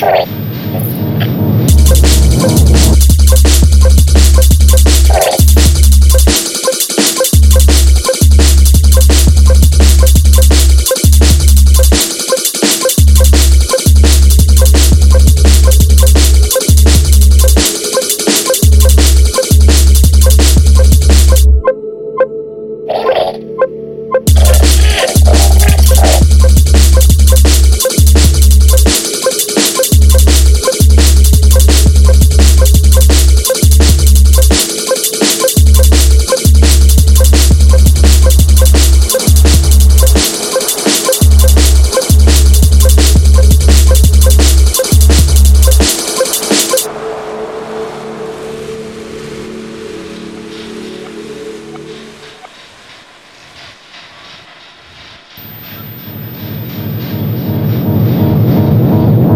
victory.